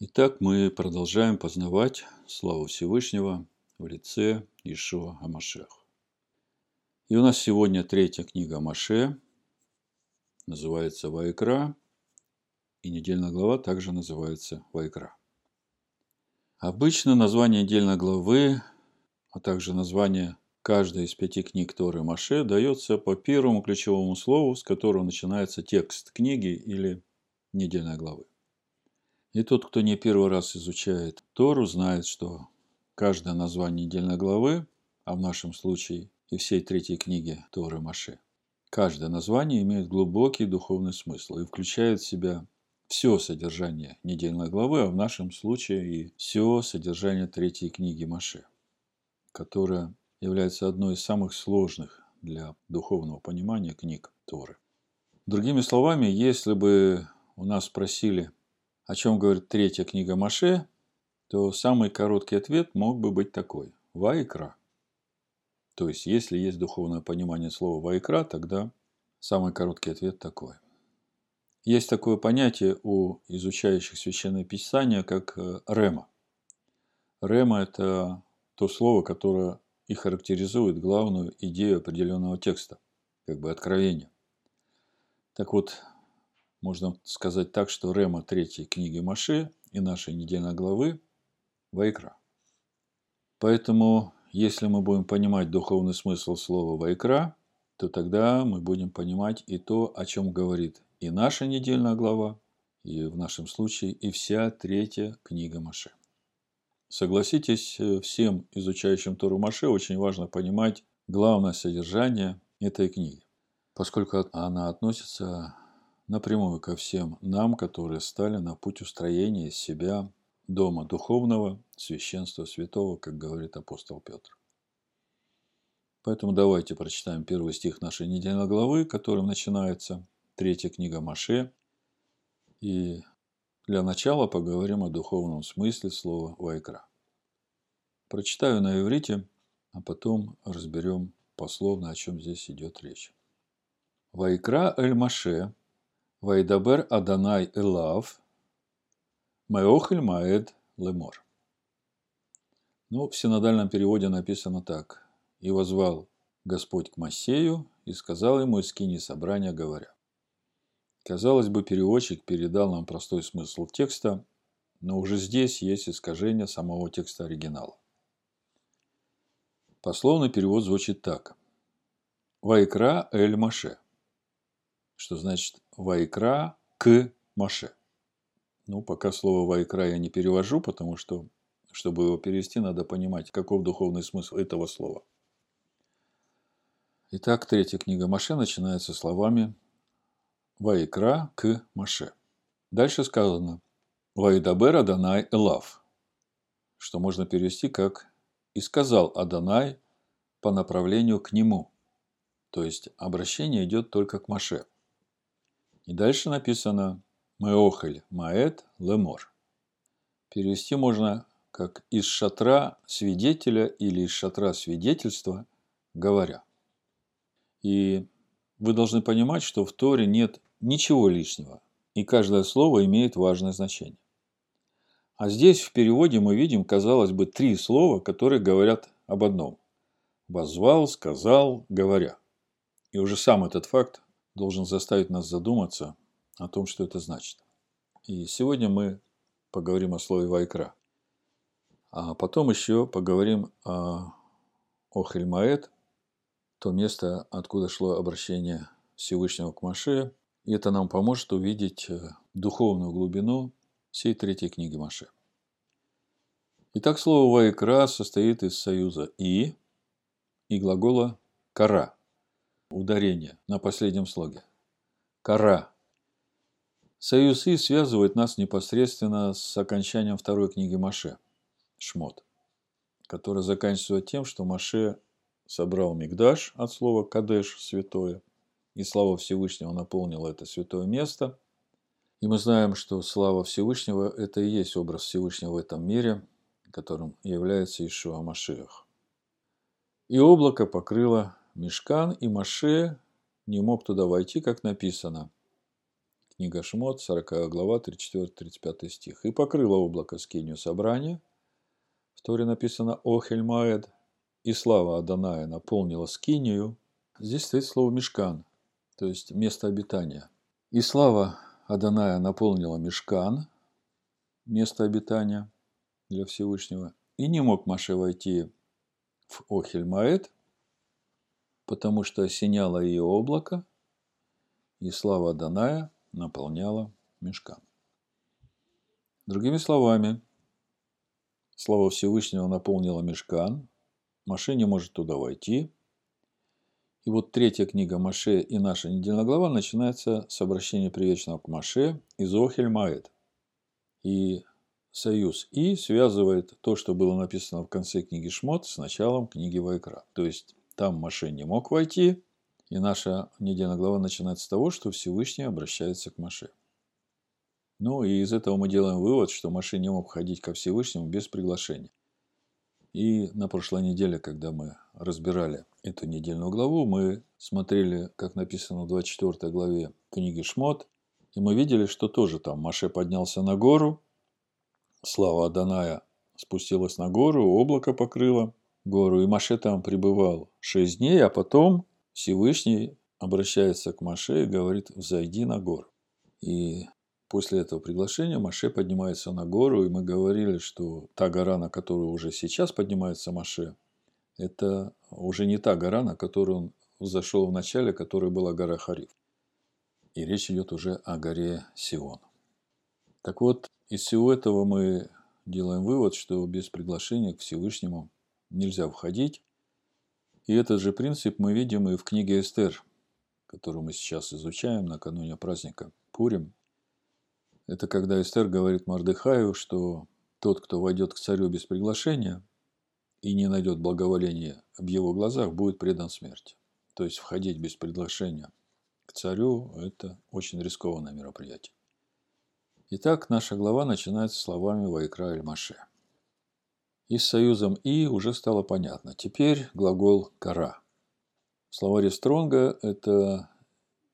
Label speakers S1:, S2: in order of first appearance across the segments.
S1: Итак, мы продолжаем познавать славу Всевышнего в лице Ишуа Амашех. И у нас сегодня третья книга Маше, называется Вайкра, и недельная глава также называется Вайкра. Обычно название недельной главы, а также название каждой из пяти книг Торы Маше дается по первому ключевому слову, с которого начинается текст книги или недельной главы. И тот, кто не первый раз изучает Тору, знает, что каждое название недельной главы, а в нашем случае и всей третьей книги Торы Маше, каждое название имеет глубокий духовный смысл и включает в себя все содержание недельной главы, а в нашем случае и все содержание третьей книги Маше, которая является одной из самых сложных для духовного понимания книг Торы. Другими словами, если бы у нас спросили, о чем говорит третья книга Маше, то самый короткий ответ мог бы быть такой – Вайкра. То есть, если есть духовное понимание слова Вайкра, тогда самый короткий ответ такой. Есть такое понятие у изучающих Священное Писание, как э, рема. Рема – это то слово, которое и характеризует главную идею определенного текста, как бы откровение. Так вот, можно сказать так, что Рема третьей книги Маше и нашей недельной главы Вайкра. Поэтому, если мы будем понимать духовный смысл слова Вайкра, то тогда мы будем понимать и то, о чем говорит и наша недельная глава, и в нашем случае и вся третья книга Маше. Согласитесь, всем изучающим Тору Маше очень важно понимать главное содержание этой книги, поскольку она относится напрямую ко всем нам, которые стали на путь устроения из себя дома духовного, священства святого, как говорит апостол Петр. Поэтому давайте прочитаем первый стих нашей недельной главы, которым начинается третья книга Маше. И для начала поговорим о духовном смысле слова «вайкра». Прочитаю на иврите, а потом разберем пословно, о чем здесь идет речь. «Вайкра эль Маше, Вайдабер Аданай Элав, Меохель Маэд Лемор. Ну, в синодальном переводе написано так. «И возвал Господь к Моисею и сказал ему из скини собрания, говоря». Казалось бы, переводчик передал нам простой смысл текста, но уже здесь есть искажение самого текста оригинала. Пословный перевод звучит так. Вайкра эль Маше – что значит «вайкра к Маше». Ну, пока слово «вайкра» я не перевожу, потому что, чтобы его перевести, надо понимать, каков духовный смысл этого слова. Итак, третья книга Маше начинается словами «Вайкра к Маше». Дальше сказано «Вайдабер Аданай Элав», что можно перевести как «И сказал Аданай по направлению к нему». То есть обращение идет только к Маше – и дальше написано «Меохель маэт лемор». Перевести можно как «из шатра свидетеля» или «из шатра свидетельства, говоря». И вы должны понимать, что в Торе нет ничего лишнего, и каждое слово имеет важное значение. А здесь в переводе мы видим, казалось бы, три слова, которые говорят об одном. Возвал, сказал, говоря. И уже сам этот факт должен заставить нас задуматься о том, что это значит. И сегодня мы поговорим о слове «вайкра». А потом еще поговорим о Охельмаэт, то место, откуда шло обращение Всевышнего к Маше. И это нам поможет увидеть э, духовную глубину всей третьей книги Маше. Итак, слово «вайкра» состоит из союза «и» и глагола «кара», Ударение на последнем слоге. Кора. Союз И связывает нас непосредственно с окончанием второй книги Маше, Шмот, которая заканчивается тем, что Маше собрал Мигдаш от слова Кадеш, святое, и слава Всевышнего наполнила это святое место. И мы знаем, что слава Всевышнего – это и есть образ Всевышнего в этом мире, которым является Ишуа Машиах. И облако покрыло Мешкан и Маше не мог туда войти, как написано. Книга Шмот, 40 глава, 34-35 стих. «И покрыло облако скинию собрания». В Торе написано «Охель Маэд». «И слава Аданая наполнила скинию». Здесь стоит слово «мешкан», то есть место обитания. «И слава Аданая наполнила мешкан», место обитания для Всевышнего. И не мог Маше войти в Охель Маэд, потому что осеняло ее облако, и слава Даная наполняла мешкан. Другими словами, слава Всевышнего наполнила мешкан, Маше может туда войти. И вот третья книга Маше и наша недельная глава начинается с обращения привечного к Маше из Охель Маэд. И союз И связывает то, что было написано в конце книги Шмот, с началом книги Вайкра. То есть там Маше не мог войти, и наша недельная глава начинается с того, что Всевышний обращается к Маше. Ну и из этого мы делаем вывод, что Маше не мог ходить ко Всевышнему без приглашения. И на прошлой неделе, когда мы разбирали эту недельную главу, мы смотрели, как написано в 24 главе книги Шмот, и мы видели, что тоже там Маше поднялся на гору, слава Аданая спустилась на гору, облако покрыло гору, и Маше там пребывал шесть дней, а потом Всевышний обращается к Маше и говорит, взойди на гору. И после этого приглашения Маше поднимается на гору, и мы говорили, что та гора, на которую уже сейчас поднимается Маше, это уже не та гора, на которую он зашел в начале, которая была гора Хариф. И речь идет уже о горе Сион. Так вот, из всего этого мы делаем вывод, что без приглашения к Всевышнему нельзя входить. И этот же принцип мы видим и в книге Эстер, которую мы сейчас изучаем накануне праздника Пурим. Это когда Эстер говорит Мардыхаю, что тот, кто войдет к царю без приглашения и не найдет благоволения в его глазах, будет предан смерти. То есть входить без приглашения к царю – это очень рискованное мероприятие. Итак, наша глава начинается словами Вайкра Эль-Маше. И с союзом «и» уже стало понятно. Теперь глагол «кара». В словаре Стронга это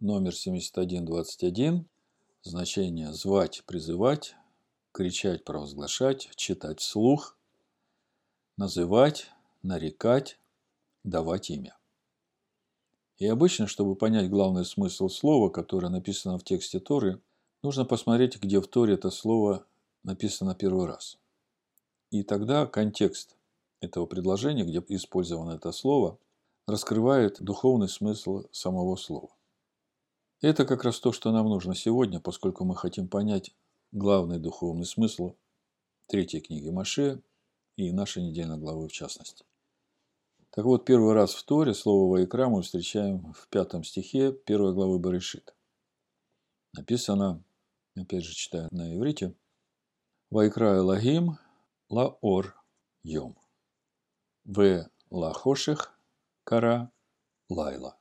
S1: номер 7121, значение «звать», «призывать», «кричать», «провозглашать», «читать вслух», «называть», «нарекать», «давать имя». И обычно, чтобы понять главный смысл слова, которое написано в тексте Торы – Нужно посмотреть, где в Торе это слово написано первый раз. И тогда контекст этого предложения, где использовано это слово, раскрывает духовный смысл самого слова. Это как раз то, что нам нужно сегодня, поскольку мы хотим понять главный духовный смысл третьей книги Маше и нашей недельной главы в частности. Так вот, первый раз в Торе слово «Ваикра» мы встречаем в пятом стихе первой главы Баришит. Написано опять же читаю на иврите, Вайкра Элагим Лаор Йом. В Лахоших Кара Лайла.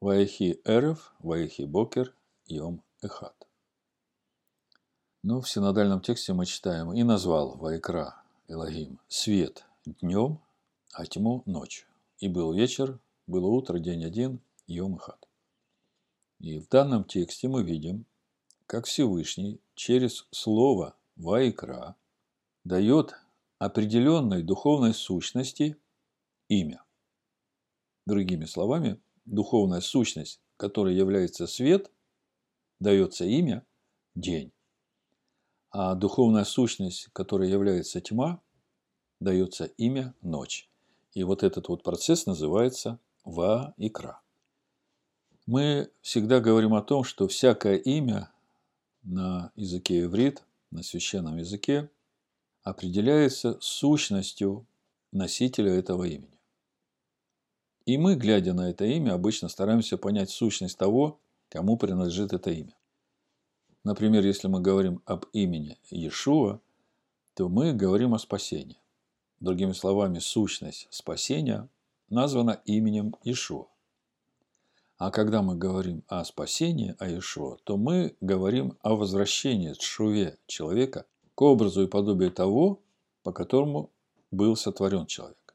S1: Ваихи Эрев, Ваихи Бокер, Йом Эхат. Но в синодальном тексте мы читаем «И назвал Вайкра Элагим свет днем, а тьму ночью. И был вечер, было утро, день один, Йом Эхат». И в данном тексте мы видим, как Всевышний через слово «вайкра» дает определенной духовной сущности имя. Другими словами, духовная сущность, которая является свет, дается имя – день. А духовная сущность, которая является тьма, дается имя – ночь. И вот этот вот процесс называется ва-икра. Мы всегда говорим о том, что всякое имя на языке иврит, на священном языке, определяется сущностью носителя этого имени. И мы, глядя на это имя, обычно стараемся понять сущность того, кому принадлежит это имя. Например, если мы говорим об имени Иешуа, то мы говорим о спасении. Другими словами, сущность спасения названа именем Иешуа. А когда мы говорим о спасении, о Ишуа, то мы говорим о возвращении Тшуве человека к образу и подобию того, по которому был сотворен человек.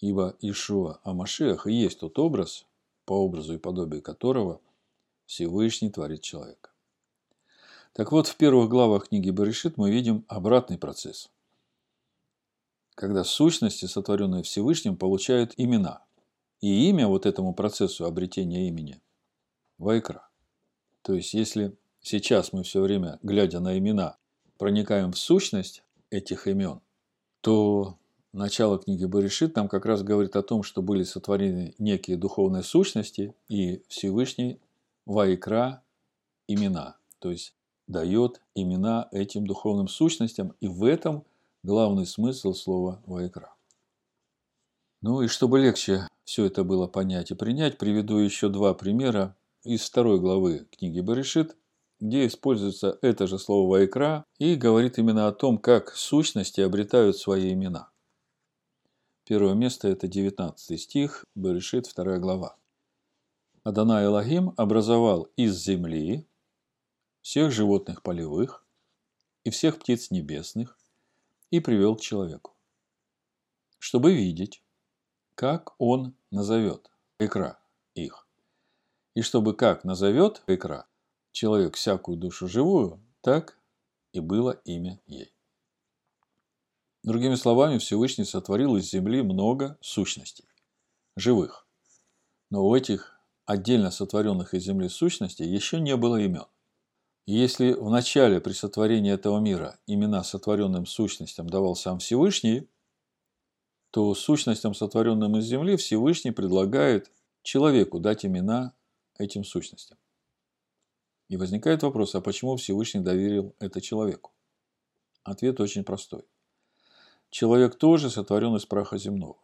S1: Ибо Ишуа Амашиах и есть тот образ, по образу и подобию которого Всевышний творит человека. Так вот, в первых главах книги Баришит мы видим обратный процесс. Когда сущности, сотворенные Всевышним, получают имена. И имя вот этому процессу обретения имени – Вайкра. То есть, если сейчас мы все время, глядя на имена, проникаем в сущность этих имен, то начало книги Баришит нам как раз говорит о том, что были сотворены некие духовные сущности, и Всевышний Вайкра имена. То есть дает имена этим духовным сущностям, и в этом главный смысл слова «вайкра». Ну и чтобы легче все это было понять и принять, приведу еще два примера из второй главы книги Баришит, где используется это же слово «вайкра» и говорит именно о том, как сущности обретают свои имена. Первое место – это 19 стих, Баришит, вторая глава. Адана Элогим образовал из земли всех животных полевых и всех птиц небесных и привел к человеку, чтобы видеть, как он назовет икра их, и чтобы как назовет икра человек всякую душу живую, так и было имя ей. Другими словами, Всевышний сотворил из земли много сущностей, живых. Но у этих отдельно сотворенных из земли сущностей еще не было имен. Если в начале при сотворении этого мира имена сотворенным сущностям давал сам Всевышний, то сущностям, сотворенным из земли, Всевышний предлагает человеку дать имена этим сущностям. И возникает вопрос, а почему Всевышний доверил это человеку? Ответ очень простой. Человек тоже сотворен из праха земного.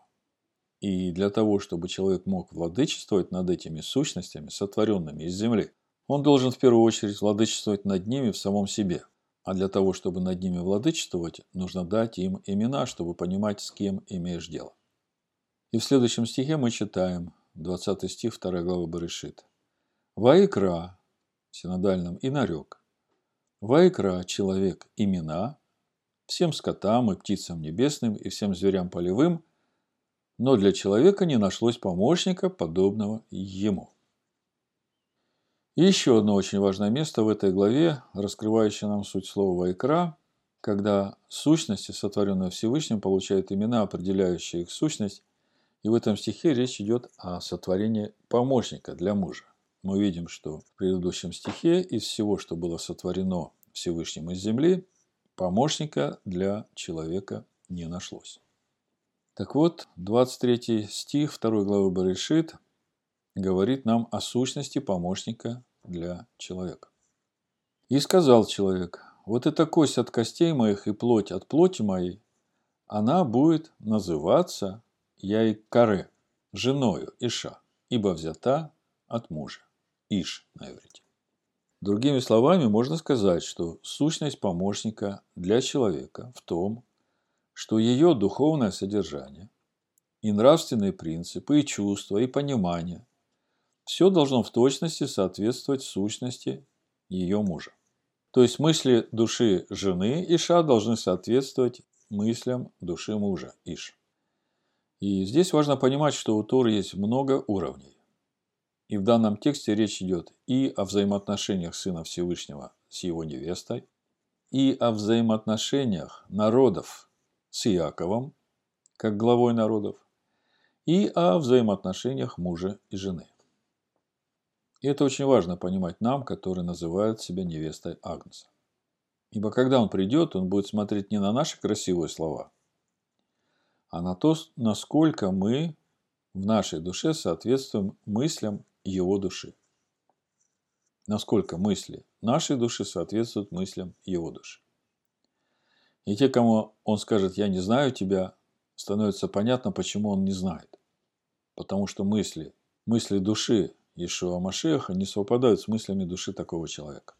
S1: И для того, чтобы человек мог владычествовать над этими сущностями, сотворенными из земли, он должен в первую очередь владычествовать над ними в самом себе. А для того, чтобы над ними владычествовать, нужно дать им имена, чтобы понимать, с кем имеешь дело. И в следующем стихе мы читаем, 20 стих 2 главы Барышит. «Ваикра» синодальном и нарек. «Ваикра» – человек имена, всем скотам и птицам небесным и всем зверям полевым, но для человека не нашлось помощника, подобного ему. И еще одно очень важное место в этой главе, раскрывающее нам суть слова «вайкра», когда сущности, сотворенные Всевышним, получают имена, определяющие их сущность. И в этом стихе речь идет о сотворении помощника для мужа. Мы видим, что в предыдущем стихе из всего, что было сотворено Всевышним из земли, помощника для человека не нашлось. Так вот, 23 стих 2 главы Баришит говорит нам о сущности помощника для человека. И сказал человек, вот эта кость от костей моих и плоть от плоти моей, она будет называться Яйкаре, женою Иша, ибо взята от мужа. Иш на иврите. Другими словами, можно сказать, что сущность помощника для человека в том, что ее духовное содержание и нравственные принципы, и чувства, и понимание все должно в точности соответствовать сущности ее мужа. То есть мысли души жены Иша должны соответствовать мыслям души мужа Иш. И здесь важно понимать, что у Торы есть много уровней. И в данном тексте речь идет и о взаимоотношениях Сына Всевышнего с его невестой, и о взаимоотношениях народов с Иаковом, как главой народов, и о взаимоотношениях мужа и жены. И это очень важно понимать нам, которые называют себя невестой Агнца. Ибо когда он придет, он будет смотреть не на наши красивые слова, а на то, насколько мы в нашей душе соответствуем мыслям его души. Насколько мысли нашей души соответствуют мыслям его души. И те, кому он скажет «я не знаю тебя», становится понятно, почему он не знает. Потому что мысли, мысли души Ишуа Машеха не совпадают с мыслями души такого человека.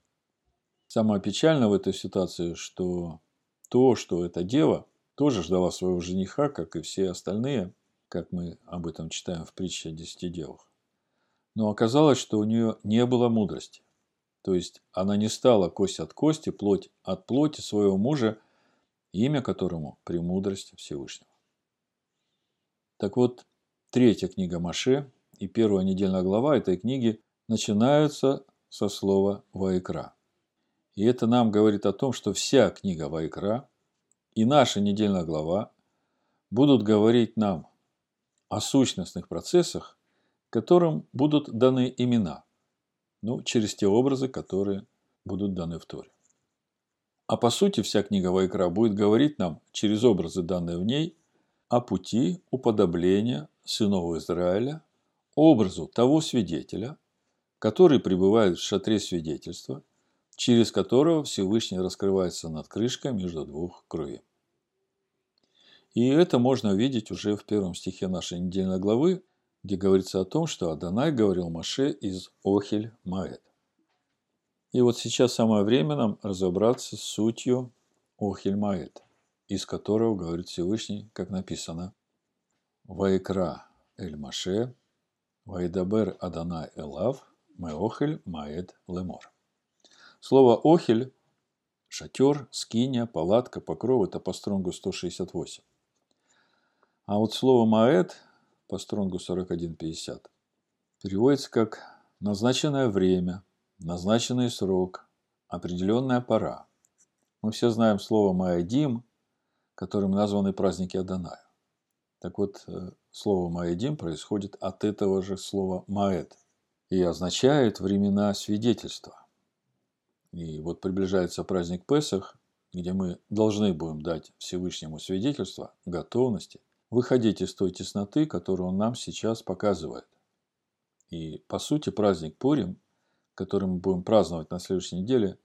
S1: Самое печальное в этой ситуации, что то, что эта дева тоже ждала своего жениха, как и все остальные, как мы об этом читаем в притче о десяти девах. Но оказалось, что у нее не было мудрости. То есть она не стала кость от кости, плоть от плоти своего мужа, имя которому – премудрость Всевышнего. Так вот, третья книга Маше и первая недельная глава этой книги начинаются со слова «Ваикра». И это нам говорит о том, что вся книга Ваикра и наша недельная глава будут говорить нам о сущностных процессах, которым будут даны имена, ну, через те образы, которые будут даны в Торе. А по сути вся книга Вайкра будет говорить нам через образы, данные в ней, о пути уподобления сынов Израиля, образу того свидетеля, который пребывает в шатре свидетельства, через которого Всевышний раскрывается над крышкой между двух кровей. И это можно увидеть уже в первом стихе нашей недельной главы, где говорится о том, что Адонай говорил Маше из Охель Маэд. И вот сейчас самое время нам разобраться с сутью Охель Маэд, из которого говорит Всевышний, как написано, «Ваикра эль Маше, Вайдабер Адонай Элав, Меохель Маэд Лемор». Слово «охель» – шатер, скиния, палатка, покров – это по стронгу 168. А вот слово «маэт» по стронгу 41.50 переводится как «назначенное время», «назначенный срок», «определенная пора». Мы все знаем слово «маэдим», которым названы праздники Адоная. Так вот, э, слово «маэдим» происходит от этого же слова «маэт» и означает времена свидетельства. И вот приближается праздник Песах, где мы должны будем дать Всевышнему свидетельство готовности выходить из той тесноты, которую он нам сейчас показывает. И, по сути, праздник Пурим, который мы будем праздновать на следующей неделе,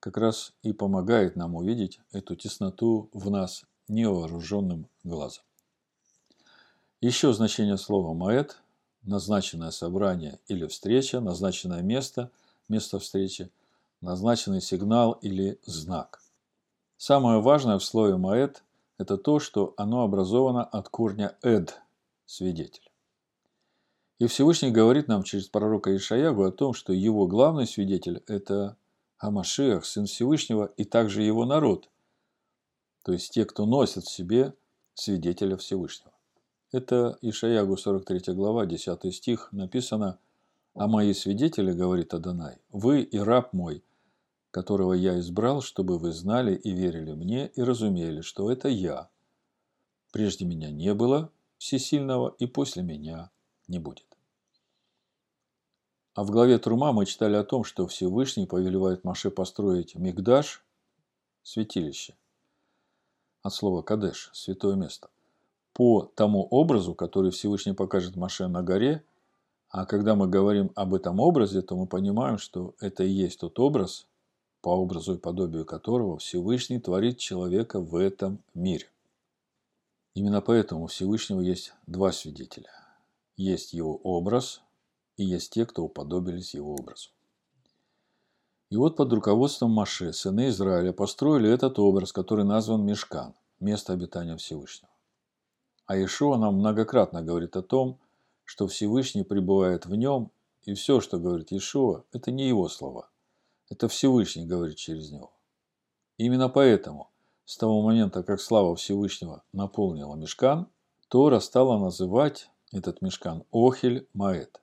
S1: как раз и помогает нам увидеть эту тесноту в нас невооруженным глазом. Еще значение слова «маэт» – назначенное собрание или встреча, назначенное место, место встречи, назначенный сигнал или знак. Самое важное в слове «маэт» это то, что оно образовано от корня «эд» – свидетель. И Всевышний говорит нам через пророка Ишаягу о том, что его главный свидетель – это Амашиах, Сын Всевышнего, и также его народ, то есть те, кто носят в себе свидетеля Всевышнего. Это Ишаягу 43 глава, 10 стих, написано «А мои свидетели, — говорит Адонай, — вы и раб мой, которого я избрал, чтобы вы знали и верили мне и разумели, что это я. Прежде меня не было всесильного, и после меня не будет. А в главе Трума мы читали о том, что Всевышний повелевает Маше построить Мигдаш, святилище, от слова Кадеш, святое место, по тому образу, который Всевышний покажет Маше на горе, а когда мы говорим об этом образе, то мы понимаем, что это и есть тот образ, по образу и подобию которого Всевышний творит человека в этом мире. Именно поэтому у Всевышнего есть два свидетеля. Есть его образ и есть те, кто уподобились его образу. И вот под руководством Маше, сыны Израиля, построили этот образ, который назван Мешкан, место обитания Всевышнего. А Ишуа нам многократно говорит о том, что Всевышний пребывает в нем, и все, что говорит Ишуа, это не его слова – это Всевышний говорит через него. Именно поэтому, с того момента, как слава Всевышнего наполнила мешкан, Тора стала называть этот мешкан Охель Маэт,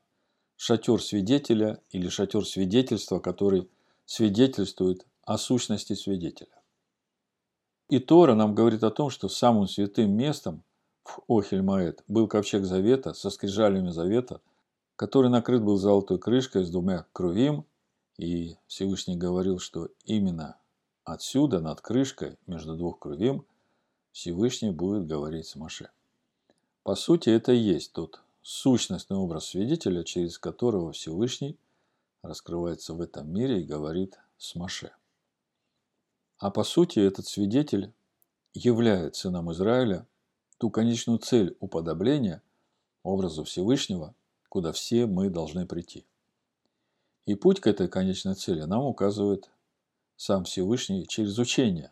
S1: шатер свидетеля или шатер свидетельства, который свидетельствует о сущности свидетеля. И Тора нам говорит о том, что самым святым местом в Охель-Маэт был ковчег Завета со скрижалями Завета, который накрыт был золотой крышкой с двумя крувим и Всевышний говорил, что именно отсюда, над крышкой, между двух крувим, Всевышний будет говорить с Маше. По сути, это и есть тот сущностный образ свидетеля, через которого Всевышний раскрывается в этом мире и говорит с Маше. А по сути, этот свидетель являет сыном Израиля ту конечную цель уподобления образу Всевышнего, куда все мы должны прийти – и путь к этой конечной цели нам указывает сам Всевышний через учение,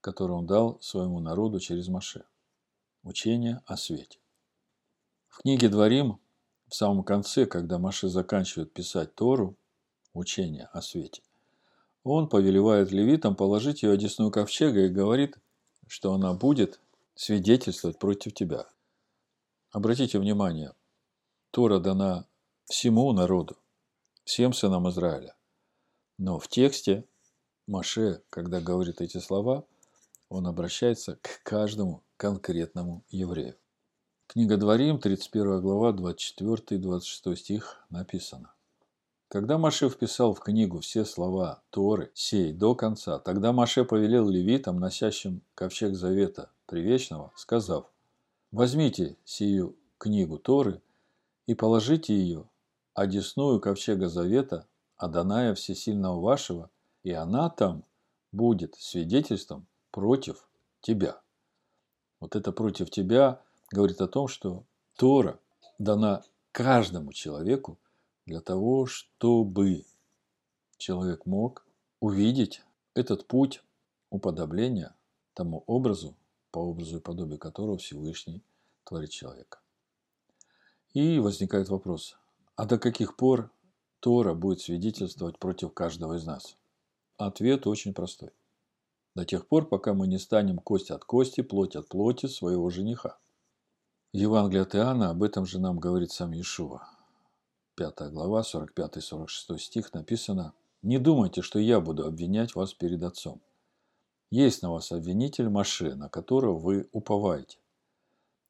S1: которое он дал своему народу через Маше. Учение о свете. В книге Дворим, в самом конце, когда Маше заканчивает писать Тору, учение о свете, он повелевает левитам положить ее одесную ковчега и говорит, что она будет свидетельствовать против тебя. Обратите внимание, Тора дана всему народу всем сынам Израиля. Но в тексте Маше, когда говорит эти слова, он обращается к каждому конкретному еврею. Книга Дворим, 31 глава, 24 и 26 стих написано. Когда Маше вписал в книгу все слова Торы, сей, до конца, тогда Маше повелел левитам, носящим ковчег завета привечного, сказав, «Возьмите сию книгу Торы и положите ее, одесную ковчега завета, Аданая Всесильного вашего, и она там будет свидетельством против тебя. Вот это против тебя говорит о том, что Тора дана каждому человеку для того, чтобы человек мог увидеть этот путь уподобления тому образу, по образу и подобию которого Всевышний творит человека. И возникает вопрос, а до каких пор Тора будет свидетельствовать против каждого из нас? Ответ очень простой. До тех пор, пока мы не станем кость от кости, плоть от плоти своего жениха. В Евангелии от Иоанна об этом же нам говорит сам Иешуа. 5 глава, 45-46 стих написано «Не думайте, что я буду обвинять вас перед Отцом. Есть на вас обвинитель Маше, на которого вы уповаете.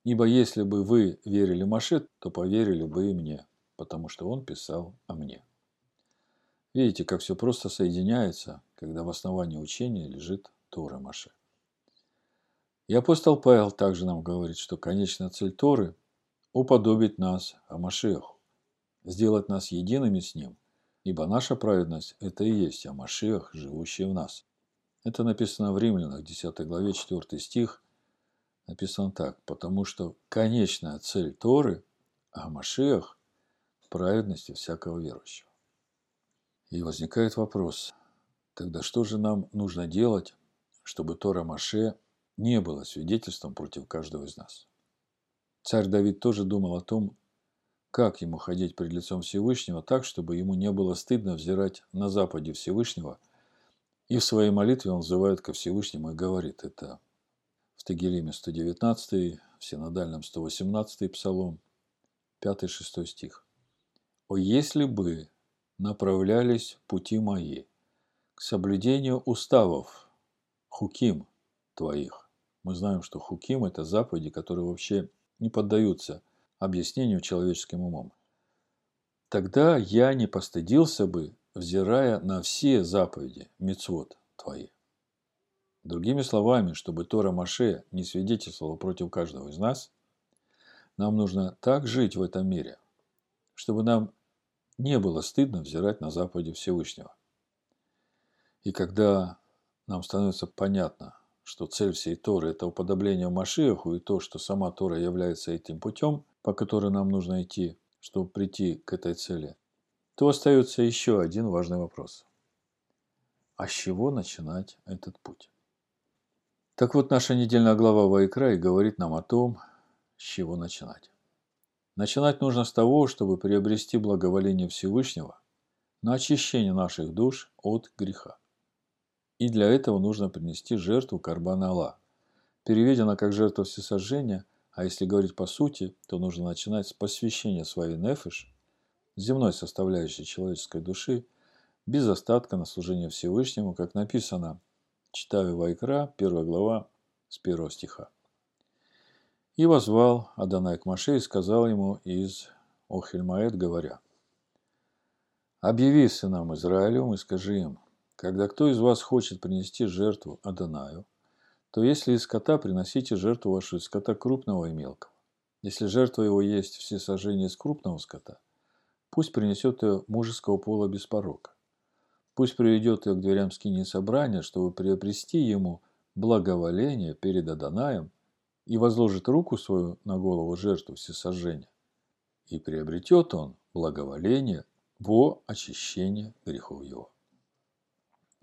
S1: Ибо если бы вы верили Маше, то поверили бы и мне, потому что он писал о мне. Видите, как все просто соединяется, когда в основании учения лежит Тора Маше. И апостол Павел также нам говорит, что конечная цель Торы – уподобить нас о Машеху, сделать нас едиными с Ним, ибо наша праведность – это и есть о Машех, живущий в нас. Это написано в Римлянах, 10 главе, 4 стих, написано так, потому что конечная цель Торы о Праведности всякого верующего. И возникает вопрос, тогда что же нам нужно делать, чтобы Тора Маше не было свидетельством против каждого из нас? Царь Давид тоже думал о том, как ему ходить пред лицом Всевышнего так, чтобы ему не было стыдно взирать на западе Всевышнего, и в своей молитве он взывает ко Всевышнему и говорит это в Тагилиме 119, в Синодальном 118 псалом, 5-6 стих. «О, если бы направлялись пути мои к соблюдению уставов, хуким твоих». Мы знаем, что хуким – это заповеди, которые вообще не поддаются объяснению человеческим умом. Тогда я не постыдился бы, взирая на все заповеди, мецвод твои. Другими словами, чтобы Тора Маше не свидетельствовала против каждого из нас, нам нужно так жить в этом мире, чтобы нам не было стыдно взирать на заповеди Всевышнего. И когда нам становится понятно, что цель всей Торы – это уподобление Машиаху и то, что сама Тора является этим путем, по которому нам нужно идти, чтобы прийти к этой цели, то остается еще один важный вопрос. А с чего начинать этот путь? Так вот, наша недельная глава Вайкра и говорит нам о том, с чего начинать. Начинать нужно с того, чтобы приобрести благоволение Всевышнего на очищение наших душ от греха. И для этого нужно принести жертву Карбана Алла. Переведена как жертва всесожжения, а если говорить по сути, то нужно начинать с посвящения своей нефиш, земной составляющей человеческой души, без остатка на служение Всевышнему, как написано – Читаю Вайкра, первая глава, с первого стиха. «И возвал Адонай к Маше и сказал ему из Охельмаэт, говоря, «Объяви сынам Израилю и скажи им, когда кто из вас хочет принести жертву Адонаю, то если из скота приносите жертву вашу из скота крупного и мелкого. Если жертва его есть все сожжения из крупного скота, пусть принесет ее мужеского пола без порока. Пусть приведет ее к дверям скини собрания, чтобы приобрести ему благоволение перед Адонаем и возложит руку свою на голову жертву всесожжения. И приобретет он благоволение во очищение грехов его.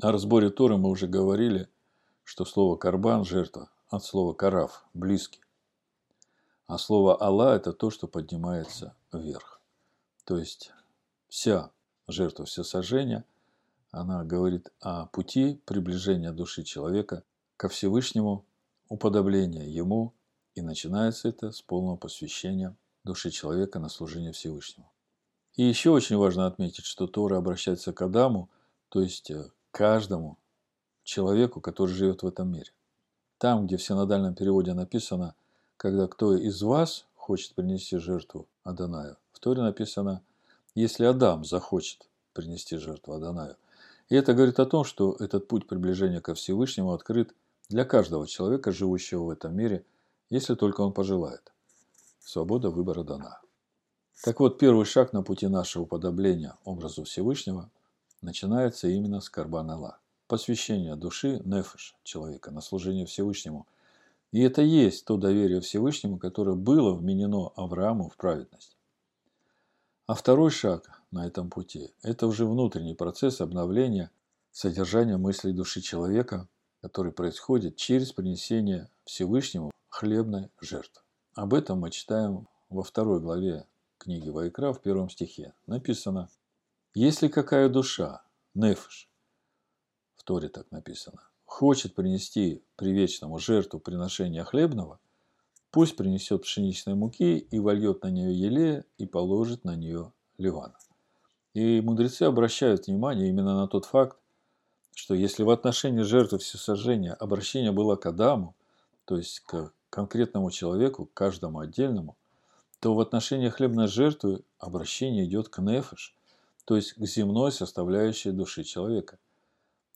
S1: О разборе Торы мы уже говорили, что слово «карбан» – жертва, от слова «караф» – близкий. А слово «Алла» – это то, что поднимается вверх. То есть вся жертва всесожжения – она говорит о пути приближения души человека ко Всевышнему, уподобления Ему, и начинается это с полного посвящения души человека на служение Всевышнему. И еще очень важно отметить, что Тора обращается к Адаму то есть э, каждому человеку, который живет в этом мире. Там, где в синодальном переводе написано, когда кто из вас хочет принести жертву Адонаю, в Торе написано, если Адам захочет принести жертву Адонаю. И это говорит о том, что этот путь приближения ко Всевышнему открыт для каждого человека, живущего в этом мире, если только он пожелает. Свобода выбора дана. Так вот, первый шаг на пути нашего уподобления образу Всевышнего начинается именно с Карбан Аллах посвящение души, нефеш, человека, на служение Всевышнему. И это есть то доверие Всевышнему, которое было вменено Аврааму в праведность. А второй шаг на этом пути – это уже внутренний процесс обновления содержания мыслей души человека, который происходит через принесение Всевышнему хлебной жертвы. Об этом мы читаем во второй главе книги Вайкра в первом стихе. Написано «Если какая душа, нефиш, Торе так написано, хочет принести привечному жертву приношения хлебного, пусть принесет пшеничной муки и вольет на нее елея и положит на нее ливана. И мудрецы обращают внимание именно на тот факт, что если в отношении жертвы всесожжения обращение было к Адаму, то есть к конкретному человеку, к каждому отдельному, то в отношении хлебной жертвы обращение идет к нефиш, то есть к земной составляющей души человека –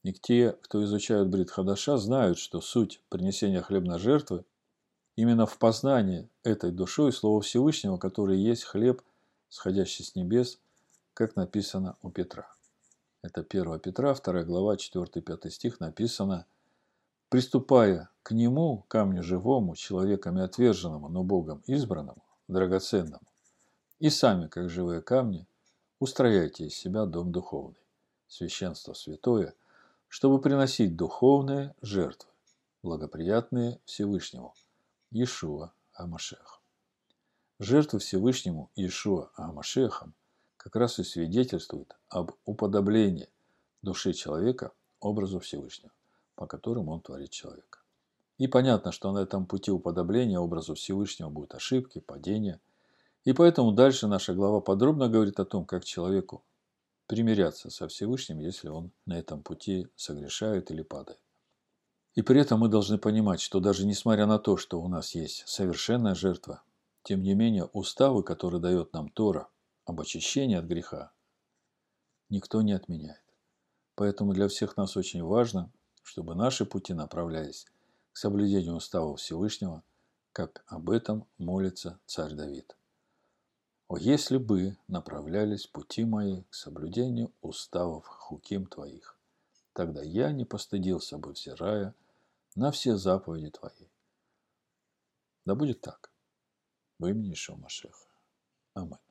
S1: и те, кто изучают Брит Хадаша, знают, что суть принесения хлебной жертвы именно в познании этой душой Слова Всевышнего, который есть хлеб, сходящий с небес, как написано у Петра. Это 1 Петра, 2 глава, 4-5 стих написано «Приступая к нему, камню живому, человеками отверженному, но Богом избранному, драгоценному, и сами, как живые камни, устрояйте из себя дом духовный, священство святое – чтобы приносить духовные жертвы, благоприятные Всевышнему, Иешуа Амашех. Жертвы Всевышнему Иешуа Амашехом как раз и свидетельствуют об уподоблении души человека образу Всевышнего, по которому он творит человека. И понятно, что на этом пути уподобления образу Всевышнего будут ошибки, падения. И поэтому дальше наша глава подробно говорит о том, как человеку примиряться со Всевышним, если он на этом пути согрешает или падает. И при этом мы должны понимать, что даже несмотря на то, что у нас есть совершенная жертва, тем не менее уставы, которые дает нам Тора об очищении от греха, никто не отменяет. Поэтому для всех нас очень важно, чтобы наши пути направлялись к соблюдению устава Всевышнего, как об этом молится царь Давид. О, если бы направлялись пути мои к соблюдению уставов хуким твоих, тогда я не постыдился бы, взирая на все заповеди твои. Да будет так. В имени Шомашеха. Аминь.